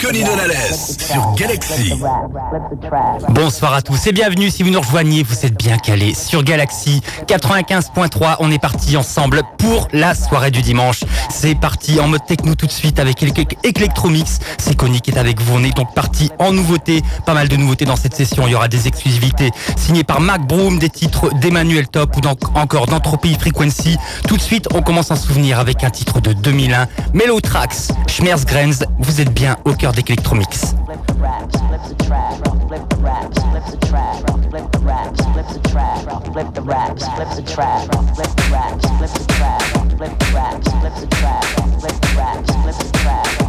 Connie Donales sur Galaxy. Bonsoir à tous et bienvenue si vous nous rejoignez, vous êtes bien calés sur Galaxy 95.3. On est parti ensemble pour la soirée du dimanche. C'est parti en mode techno tout de suite avec Electromix. C'est Connie qui est avec vous. On est donc parti en nouveauté, pas mal de nouveautés dans cette session. Il y aura des exclusivités signées par Mac Broom, des titres d'Emmanuel Top ou encore d'Entropy Frequency. Tout de suite, on commence un souvenir avec un titre de 2001, Mellow Tracks, Schmerzgrenz. Vous êtes bien au cœur cœur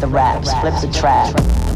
the raps, flips the trap.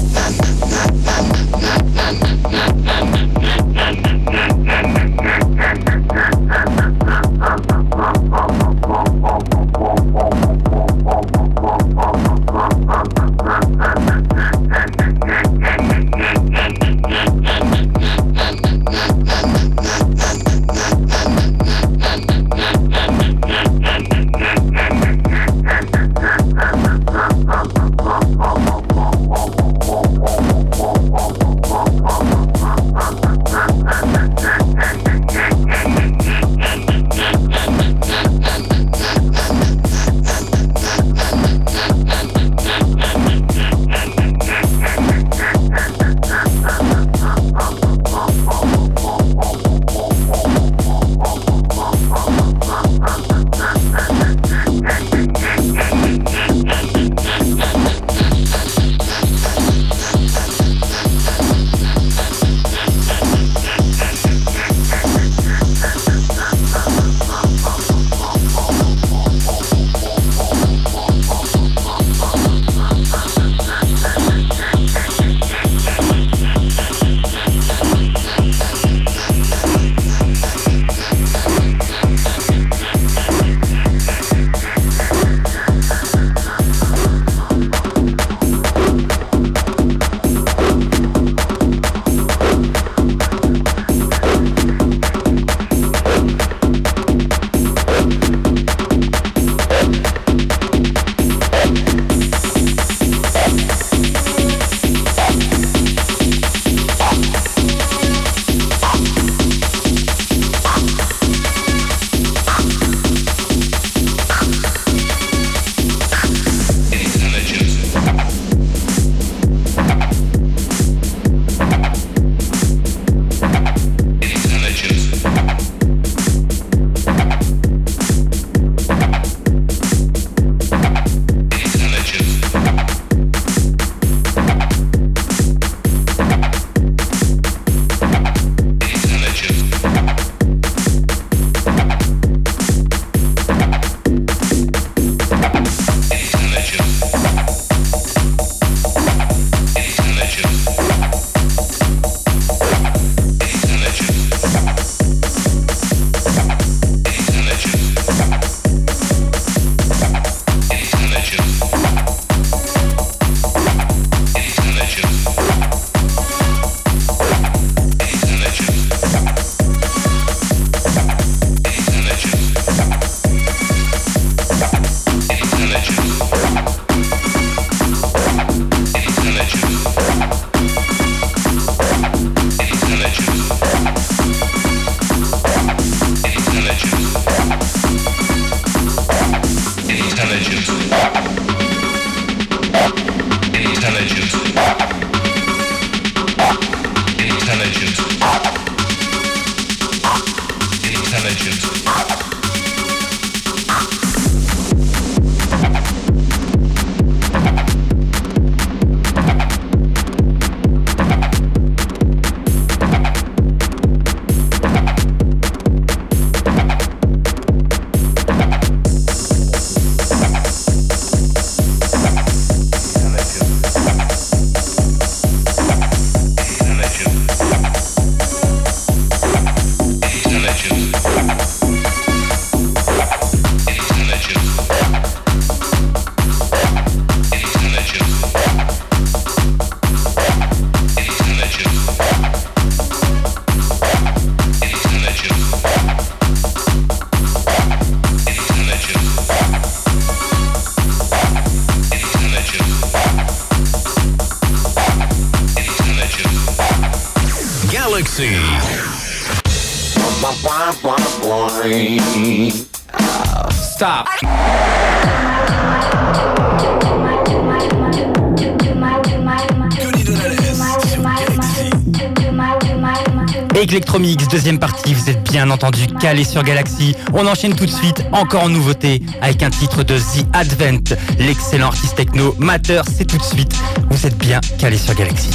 deuxième partie, vous êtes bien entendu calé sur Galaxy. On enchaîne tout de suite, encore en nouveauté, avec un titre de The Advent, l'excellent artiste techno Matter, c'est tout de suite. Vous êtes bien calé sur Galaxy.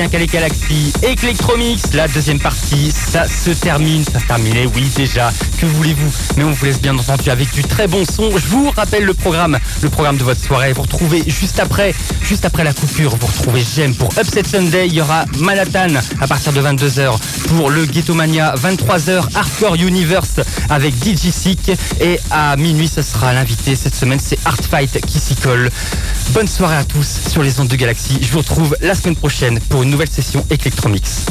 Bien calé Galaxy Electromix, la deuxième partie, ça se termine, ça se terminait, oui déjà, que voulez-vous? Mais on vous laisse bien entendu avec du très bon son. Je vous rappelle le programme, le programme de votre soirée. Vous retrouvez juste après, juste après la coupure, vous retrouvez J'aime pour Upset Sunday. Il y aura Manhattan à partir de 22h pour le Ghetto Mania, 23h Hardcore Universe avec DJ Sick et à minuit ce sera l'invité cette semaine, c'est Art Fight qui s'y colle. Bonne soirée à tous sur les ondes de Galaxy. Je vous retrouve la semaine prochaine pour une nouvelle session Electromix.